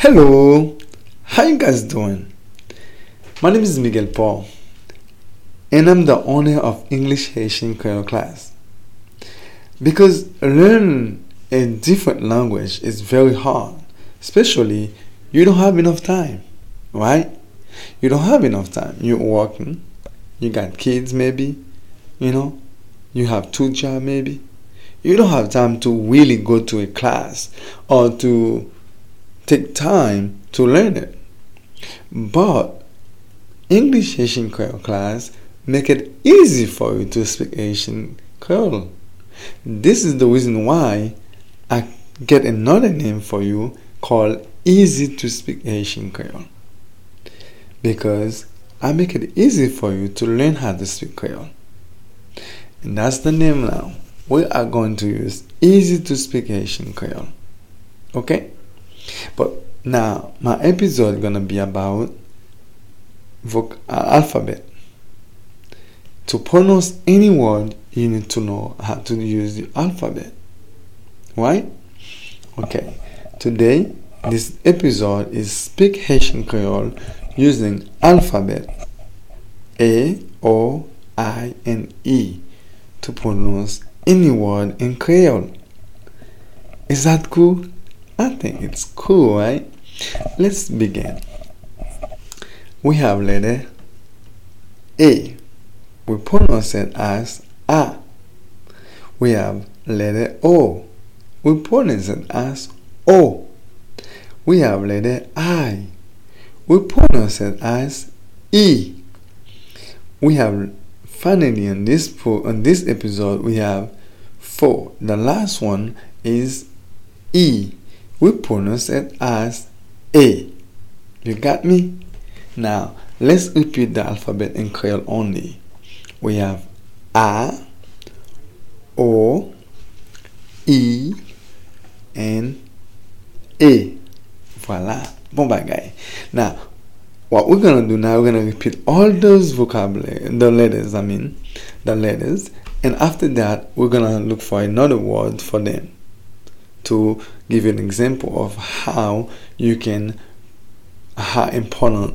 Hello, how you guys doing? My name is Miguel Paul, and I'm the owner of English Haitian Creole class. Because learning a different language is very hard, especially you don't have enough time, right? You don't have enough time. You're working, you got kids maybe, you know, you have two jobs maybe. You don't have time to really go to a class or to take time to learn it. But English Haitian Creole class make it easy for you to speak Haitian Creole. This is the reason why I get another name for you called Easy to Speak Haitian Creole. Because I make it easy for you to learn how to speak Creole. And that's the name now. We are going to use Easy to Speak Haitian Creole. Okay? But now my episode is gonna be about voc- uh, alphabet. To pronounce any word, you need to know how to use the alphabet. Right? Okay. Today, this episode is Speak Haitian Creole using alphabet A, O, I, and E to pronounce any word in Creole. Is that cool? I think it's cool, right? Let's begin. We have letter A. We pronounce it as A. We have letter O. We pronounce it as O. We have letter I. We pronounce it as E. We have finally in this on this episode we have four. The last one is E we pronounce it as A. You got me? Now, let's repeat the alphabet in Creole only. We have A, O, E, and A. Voila. Bon bagay. Now, what we're gonna do now, we're gonna repeat all those vocabulary, the letters, I mean, the letters, and after that, we're gonna look for another word for them to give you an example of how you can how important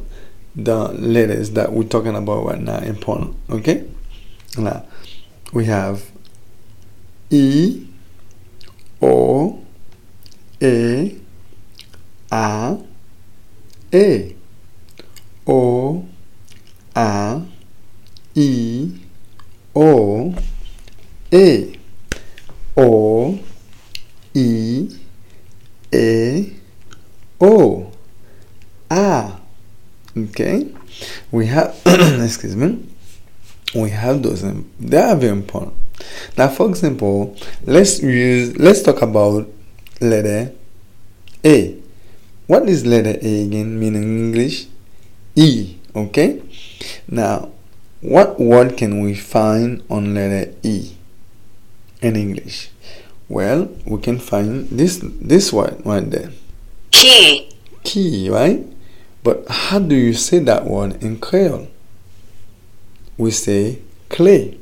the letters that we're talking about right now important okay? Now we have e o a a a. O a e o a o E A O A. Okay, we have excuse me. We have those. Um, they are very important. Now, for example, let's use let's talk about letter A. What is letter A again mean in English? E. Okay. Now, what word can we find on letter E in English? Well, we can find this this word right there. Key. Key, right? But how do you say that word in Creole? We say clay.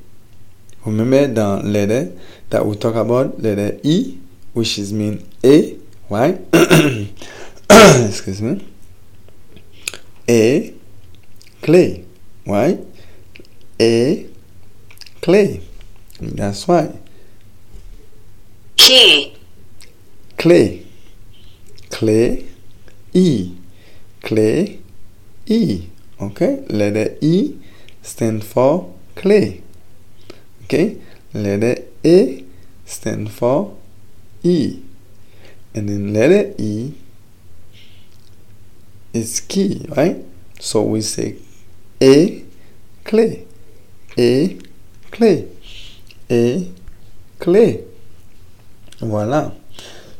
Remember the letter that we talk about, letter E, which is mean A, right? Excuse me. A clay, right? A clay. That's why. Key. Clay. Clay. E. Clay. E. Okay. Letter E stand for clay. Okay. Letter A stand for E. And then letter E is key, right? So we say A clay. A clay. A clay. Voila.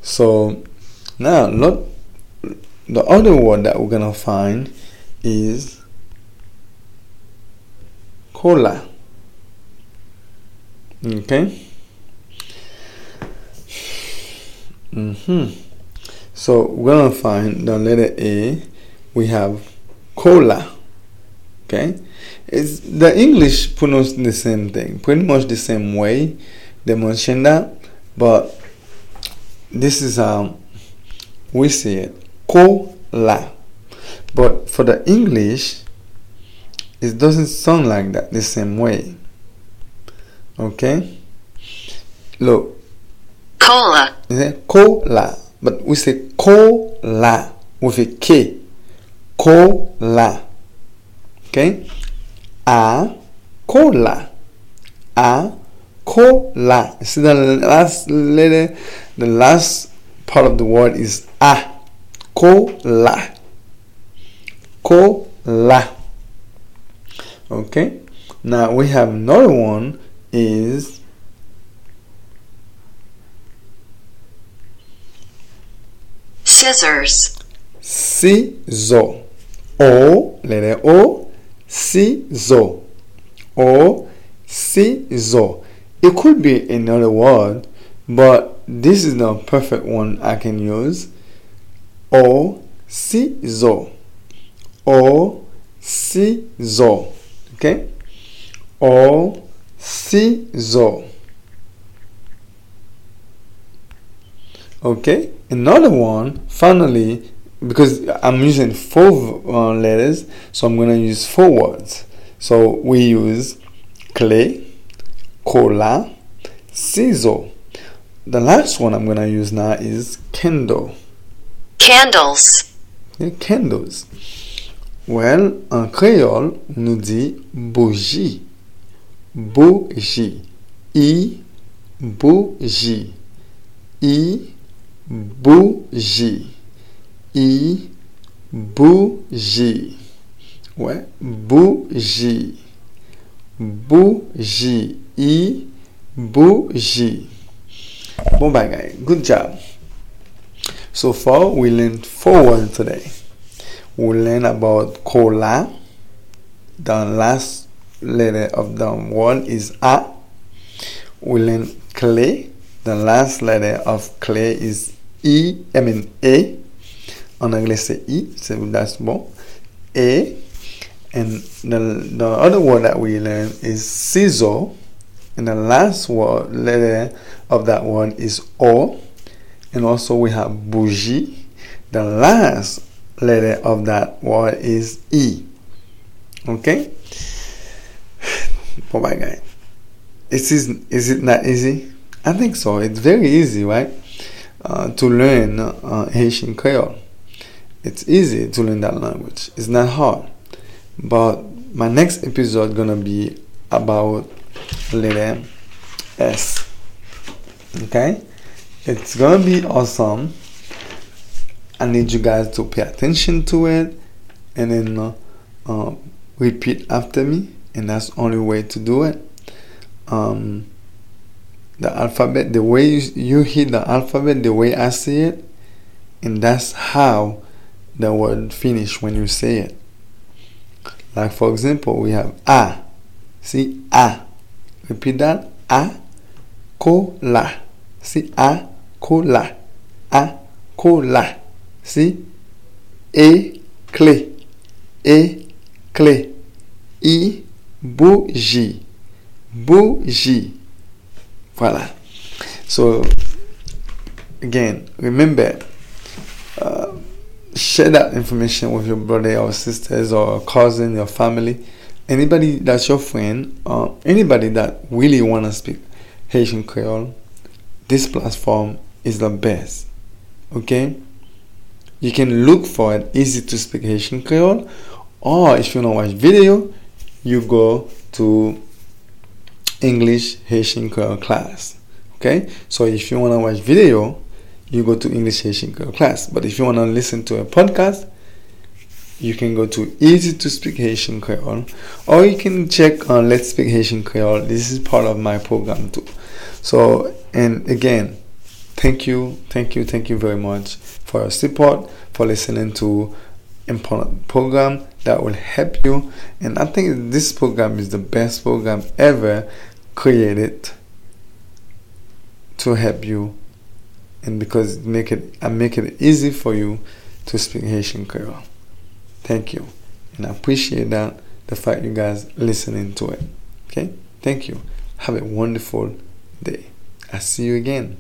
So now look the other word that we're gonna find is cola. Okay. Mm-hmm. So we're gonna find the letter A. We have cola. Okay. It's the English pronounce the same thing, pretty much the same way they mention that, but this is um we see it cola. But for the English, it doesn't sound like that the same way. Okay? Look. Cola. It cola? But we say cola with a K. Cola. Okay? A cola. A cola. See the last letter, the last part of the word is a. Cola. Cola. Okay? Now we have another one is Scissors. ciseaux. O, letter O, ciseaux. O, ciseaux. It could be another word, but this is the perfect one I can use. O, ciseaux. O, ciseaux. Okay? O, ciseaux. Okay, another one, finally, because I'm using four uh, letters, so I'm to use four words. So we use clay, cola, ciseaux. The last one I'm to use now is candle. Candles. Candles. Well, en créole, nous dit bougie. Bougie. I, bougie. I, bougie. I, bougie. Ouais, bougie. Bougie. I, bougie. Bon bagay. Good job. So far, we learned four words today. We learned about cola. The last letter of the word is A. We learned clay. The last letter of clay is I, I mean A. En anglais c'est I, so that's bon. A. And the, the other word that we learned is scissor. And the last word letter of that one is O. And also we have bougie. The last letter of that word is E. Okay? My god. Is, is, is it not easy? I think so. It's very easy, right? Uh, to learn uh, Haitian Creole. It's easy to learn that language. It's not hard. But my next episode gonna be about letter S. Okay? It's gonna be awesome. I need you guys to pay attention to it and then uh, uh, repeat after me, and that's only way to do it. Um, the alphabet, the way you, you hear the alphabet, the way I see it, and that's how the word finish when you say it. Like for example, we have a. See a. Repeat that. A. Cola. See a. Cola. A. Cola. si, E. Clé. E. Clé. I. Bougie. Bougie. Voila. So again, remember. Uh, share that information with your brother or sisters or cousin, your family, anybody that's your friend, or anybody that really want to speak Haitian Creole. This platform is the best. Okay? You can look for an easy to speak Haitian Creole, or if you want to watch video, you go to English Haitian Creole class. Okay? So if you want to watch video, you go to English Haitian Creole class. But if you want to listen to a podcast, you can go to Easy to Speak Haitian Creole, or you can check on Let's Speak Haitian Creole. This is part of my program too. So, and again, thank you, thank you, thank you very much for your support, for listening to important program that will help you. And I think this program is the best program ever created to help you and because make it I make it easy for you to speak Haitian Creole. Thank you. And I appreciate that the fact you guys listening to it. Okay? Thank you. Have a wonderful day. I see you again.